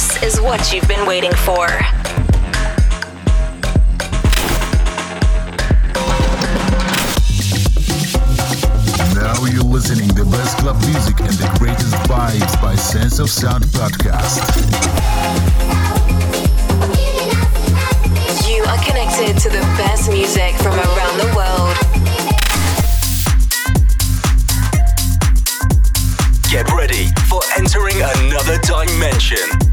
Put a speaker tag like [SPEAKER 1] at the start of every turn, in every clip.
[SPEAKER 1] This is what you've been waiting for.
[SPEAKER 2] Now you're listening the best club music and the greatest vibes by Sense of Sound podcast.
[SPEAKER 1] You are connected to the best music from around the world.
[SPEAKER 3] Get ready for entering another dimension.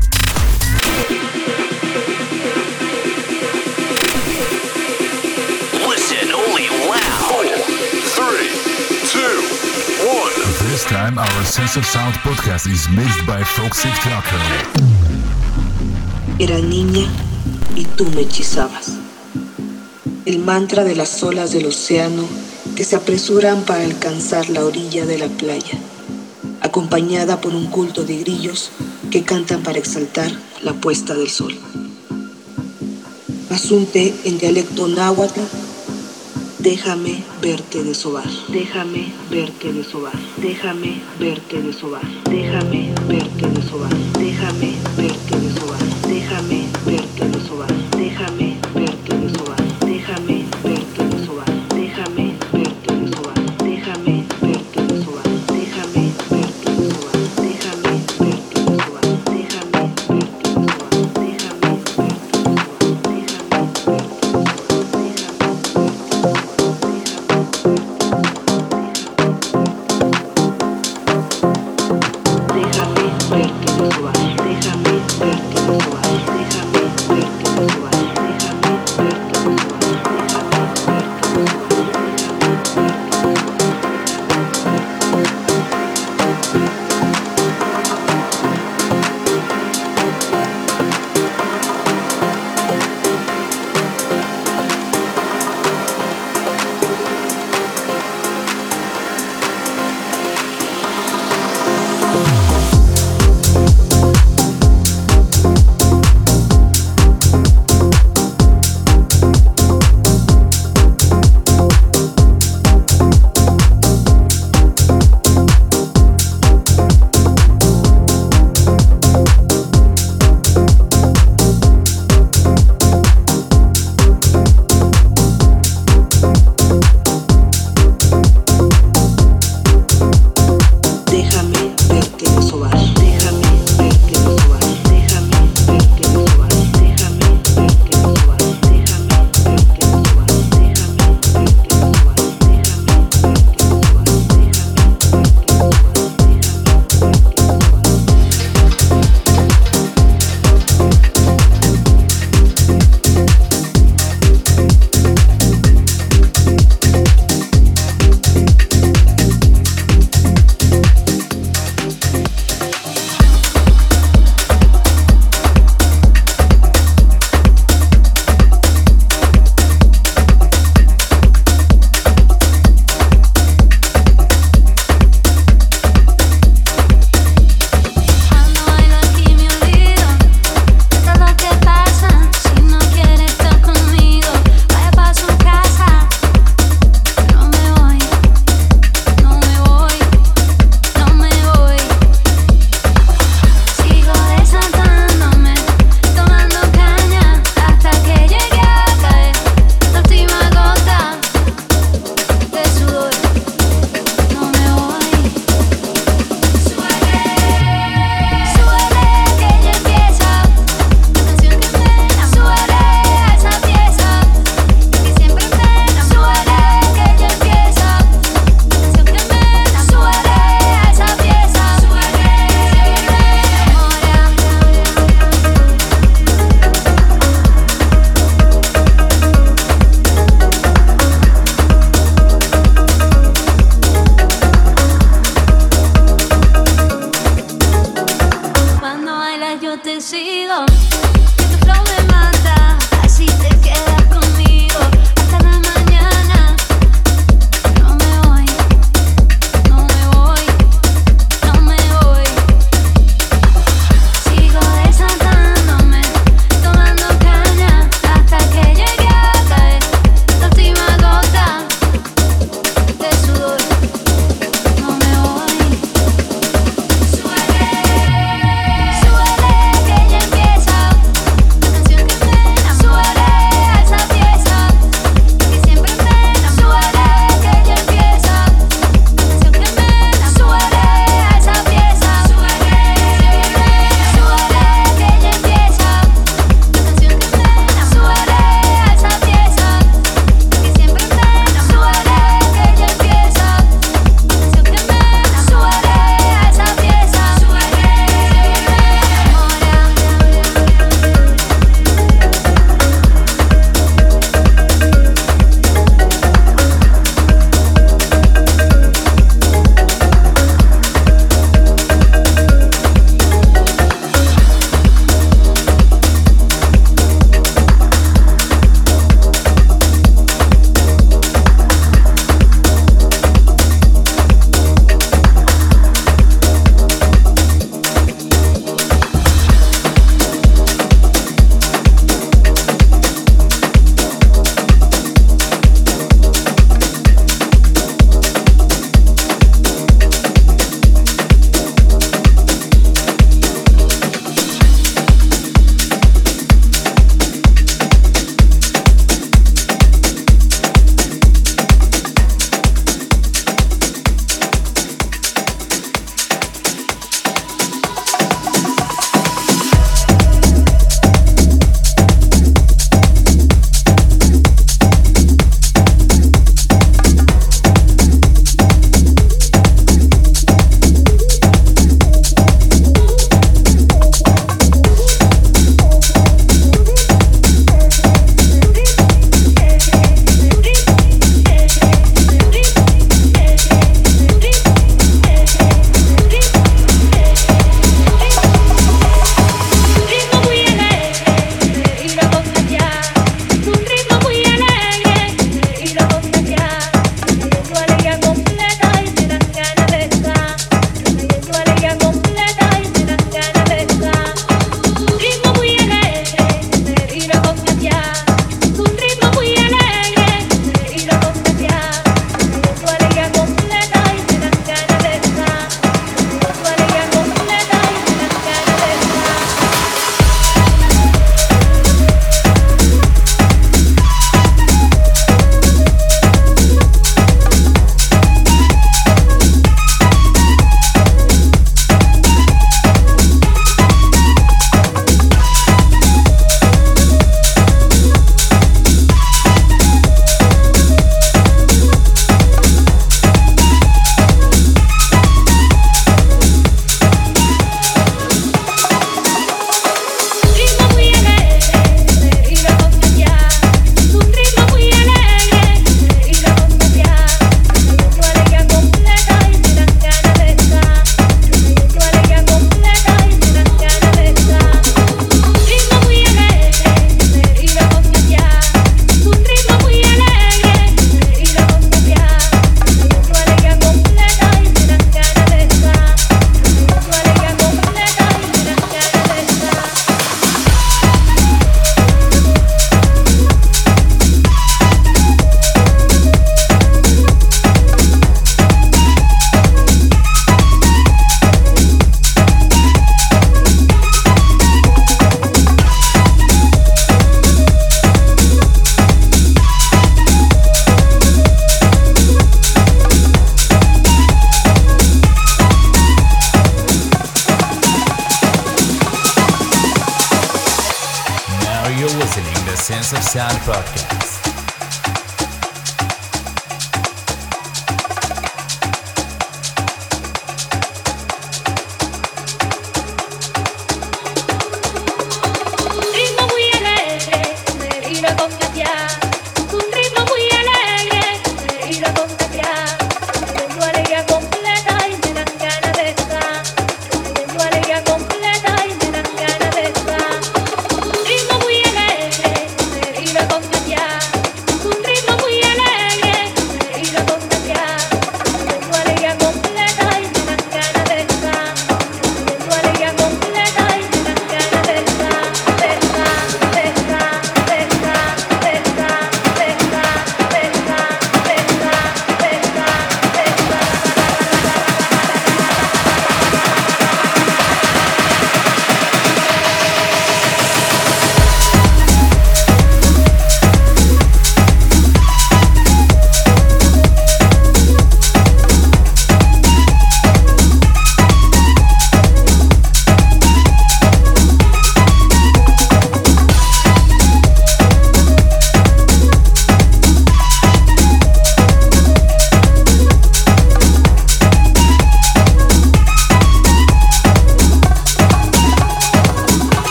[SPEAKER 2] Time, our Sense of Sound podcast is by Tucker.
[SPEAKER 4] Era niña y tú me hechizabas. El mantra de las olas del océano que se apresuran para alcanzar la orilla de la playa, acompañada por un culto de grillos que cantan para exaltar la puesta del sol. Asunte en dialecto náhuatl, Déjame verte de desovar. Déjame verte de desovar. Déjame verte de desovar. Déjame verte de desovar. Déjame verte de desovar. Déjame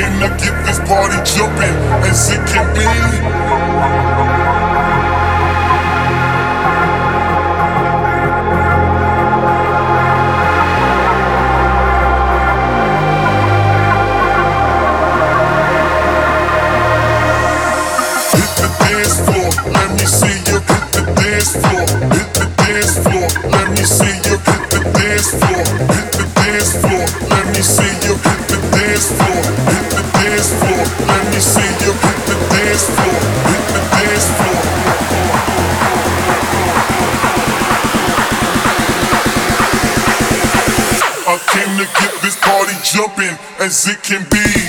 [SPEAKER 5] Can I get this party
[SPEAKER 6] jumping as it can be? As it can be.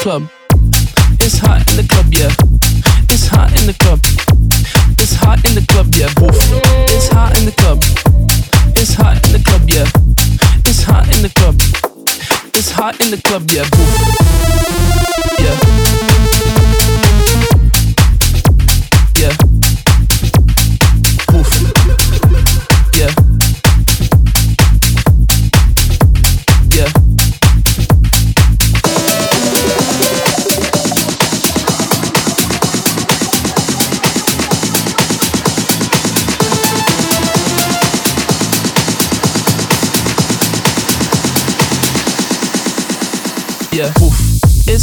[SPEAKER 7] Club. It's hot in the club, yeah. It's hot in the club. It's hot in the club, yeah. Boof. It's hot in the club. It's hot in the club, yeah. It's hot in the club. It's hot in the club, yeah. Boof.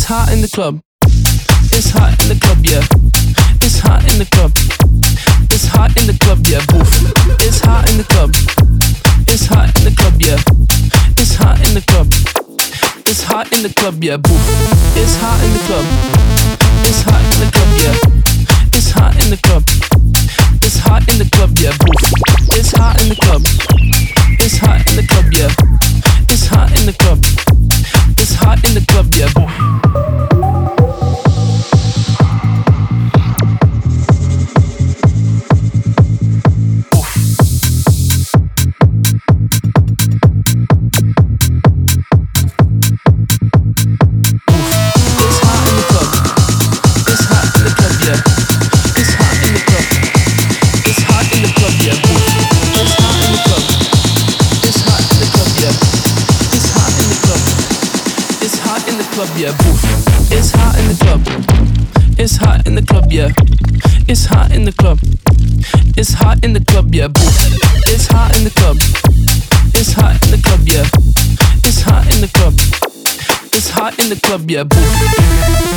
[SPEAKER 7] Hot in the club. It's hot in the club, yeah. It's hot in the club. It's hot in the club, yeah. Boof. It's hot in the club. It's hot in the club, yeah. It's hot in the club. It's hot in the club, yeah. Boof. It's hot in the club. It's hot in the club, yeah. It's hot in the club. It's hot in the club, yeah. Boof. It's hot in the club. It's hot in the club, yeah. It's hot in the club. It's hot in the club, yeah. Yeah. Boof. It's hot in the club. It's hot in the club, yeah. It's hot in the club. It's hot in the club, yeah. Boof. It's hot in the club. It's hot in the club, yeah. It's hot in the club. It's hot in the club, yeah. Boof.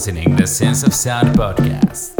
[SPEAKER 8] listening the Sense of Sound podcast.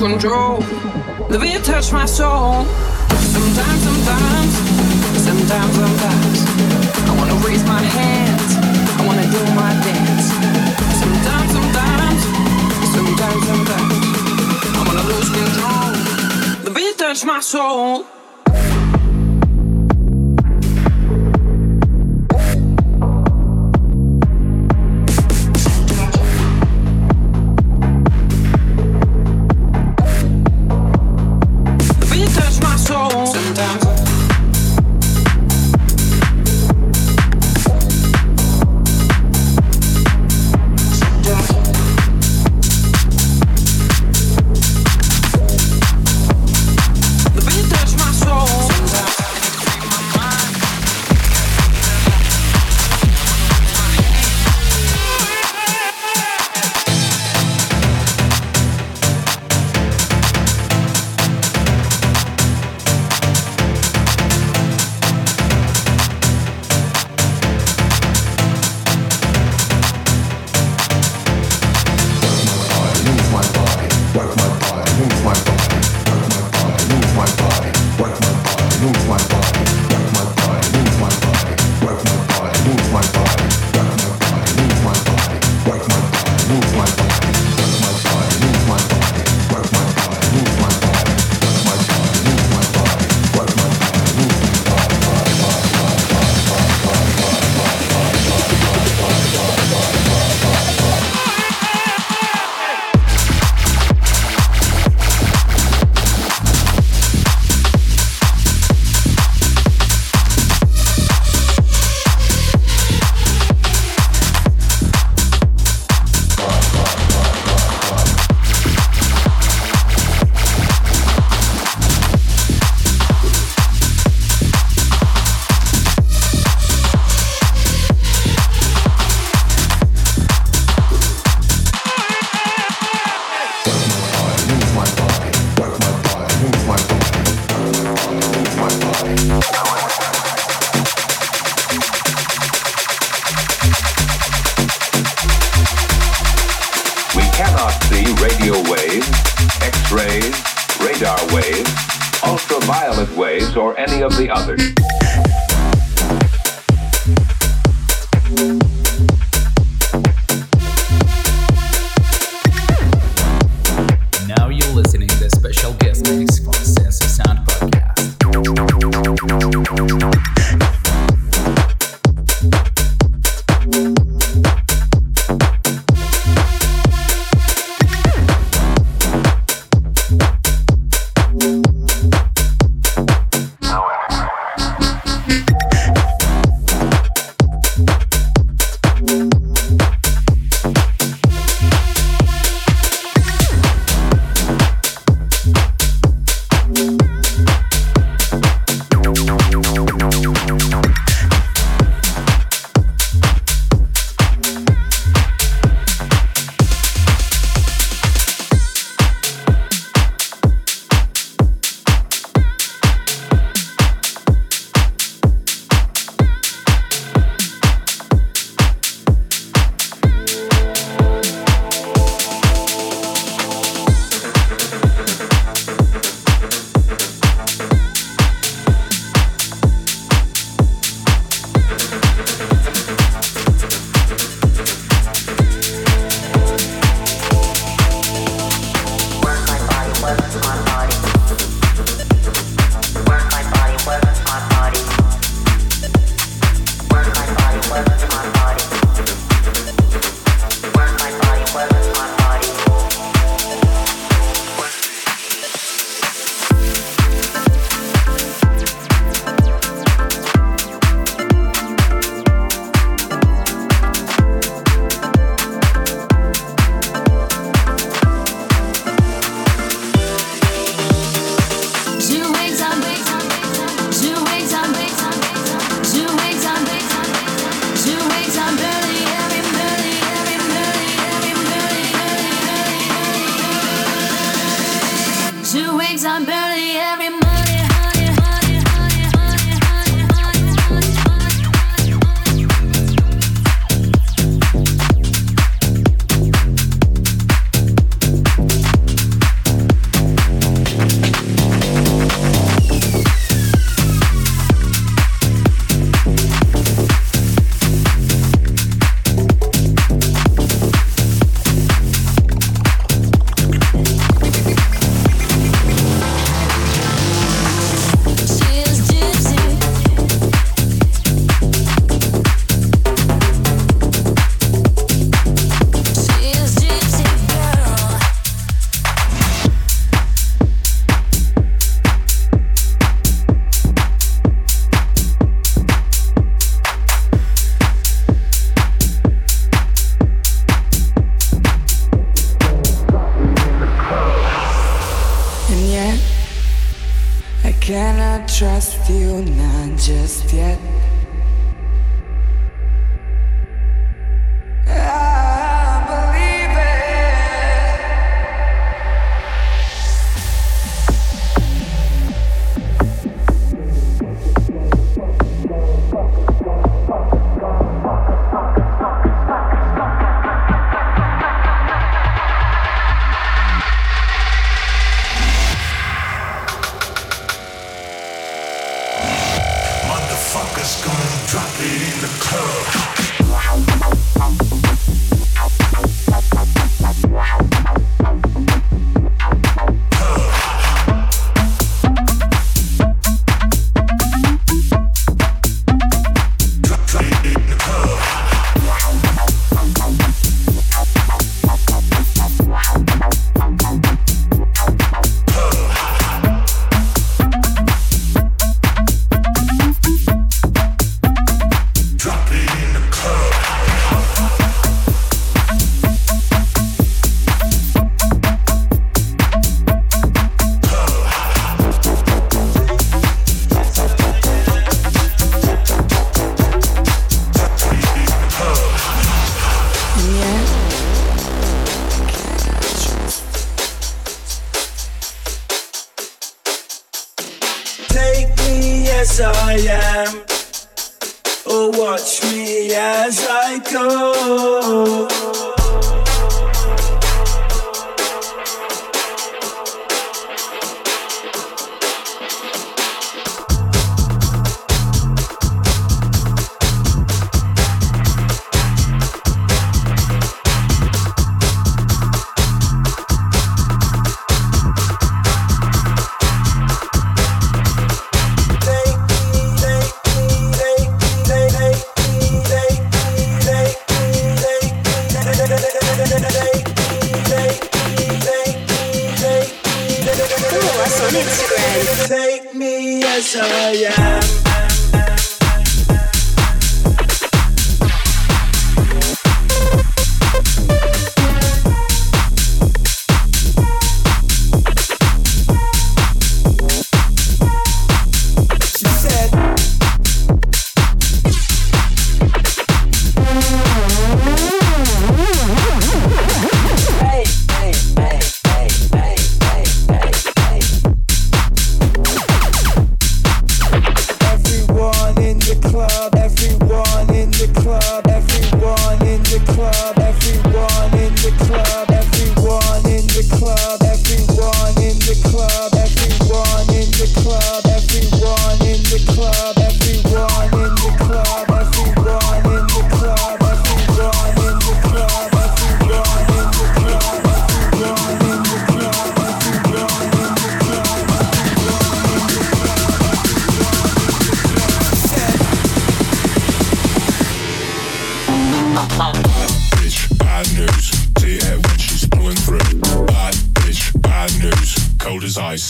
[SPEAKER 7] Control. The beat touch my soul. Sometimes, sometimes, sometimes, sometimes. I wanna raise my hands. I wanna do my dance. Sometimes, sometimes, sometimes, sometimes. I wanna lose control. The beat touch my soul.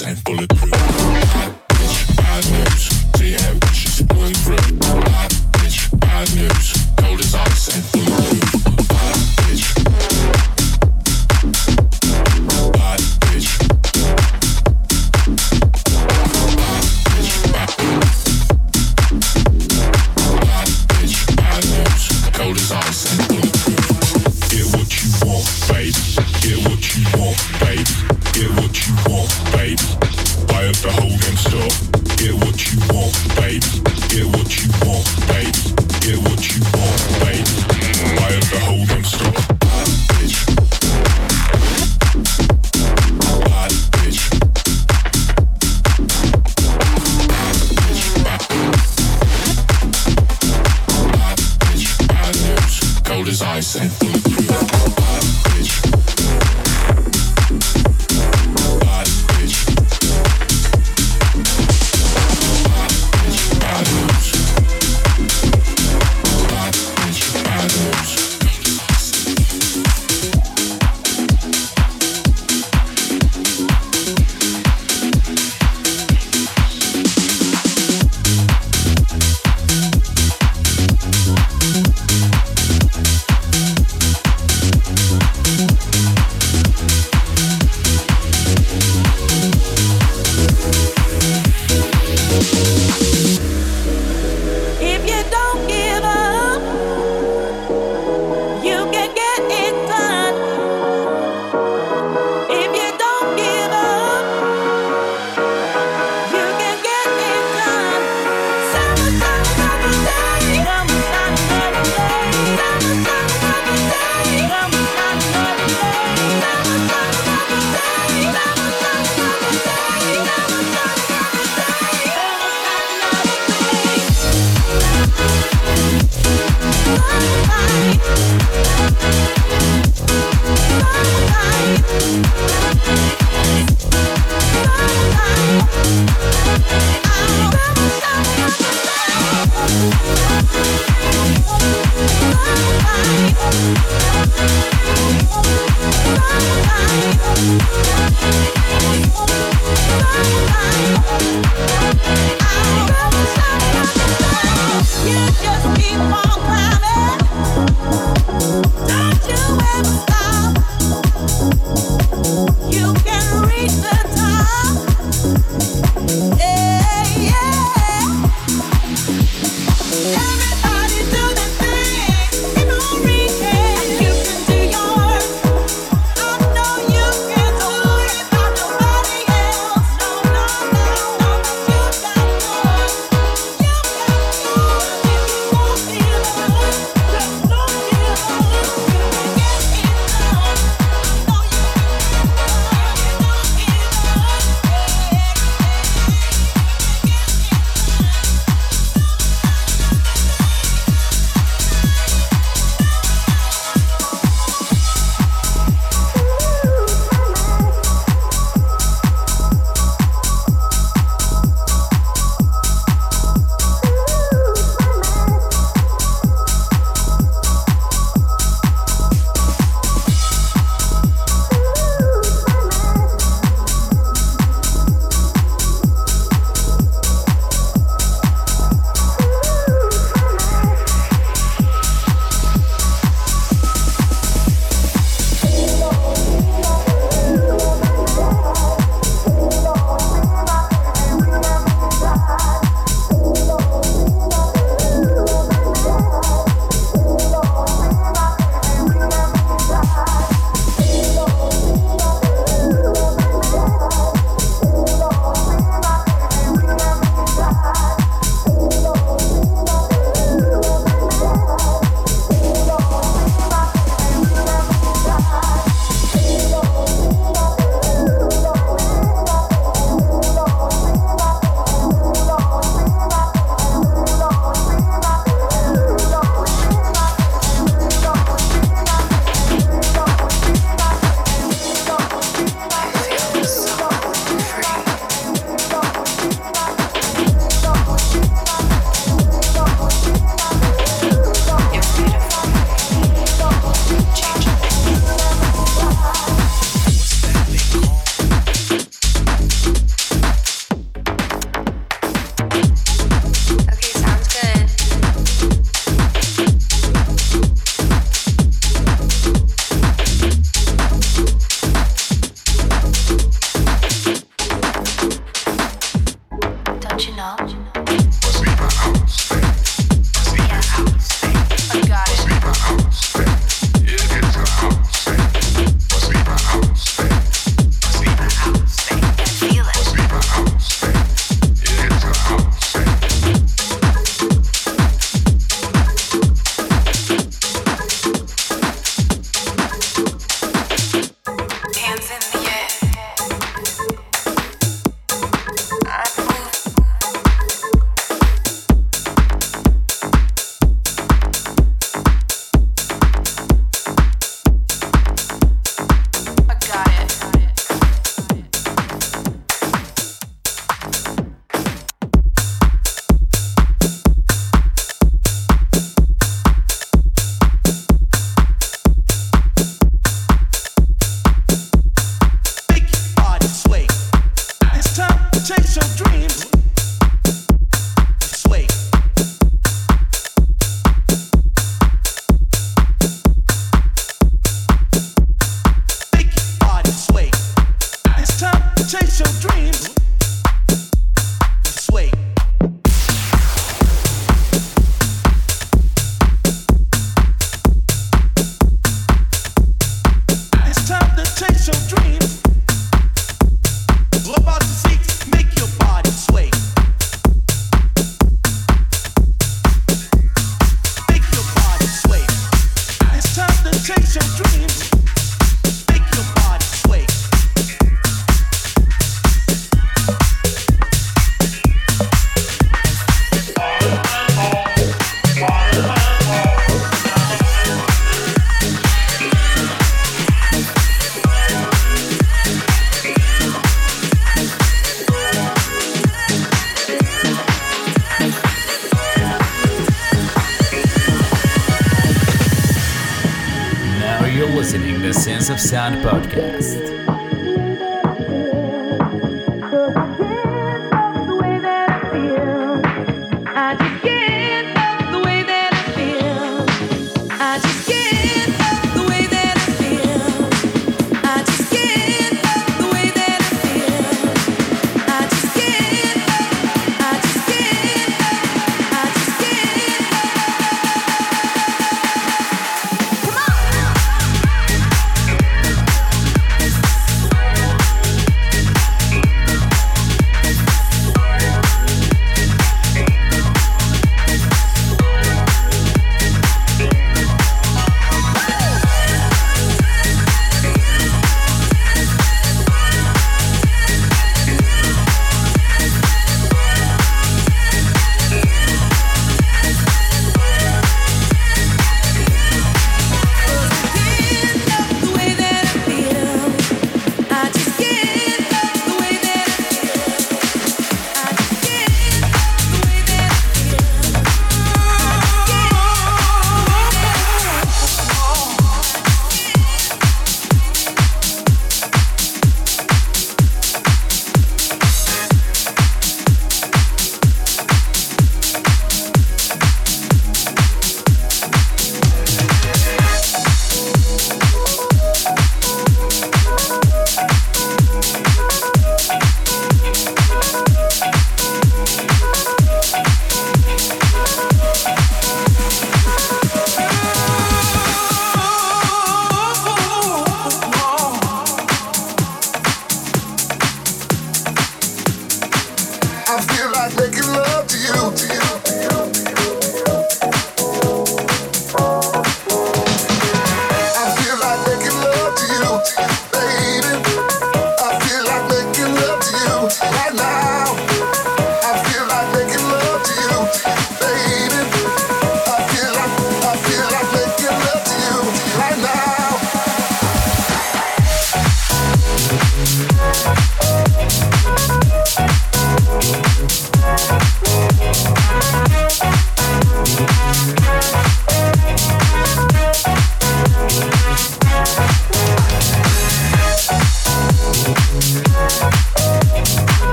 [SPEAKER 9] sen kun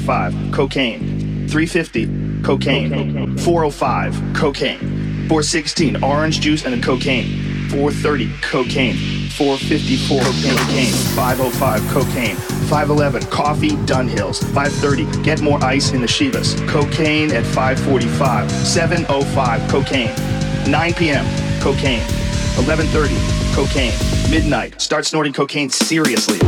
[SPEAKER 9] 345, cocaine. 350, cocaine. 405, cocaine. 416, orange juice and a cocaine. 430, cocaine. 454, cocaine. 505, cocaine. 511, coffee, Dunhills. 530, get more ice in the Chivas. Cocaine at 545. 705, cocaine. 9 p.m., cocaine. 11:30, cocaine. Midnight.
[SPEAKER 6] Start snorting cocaine seriously.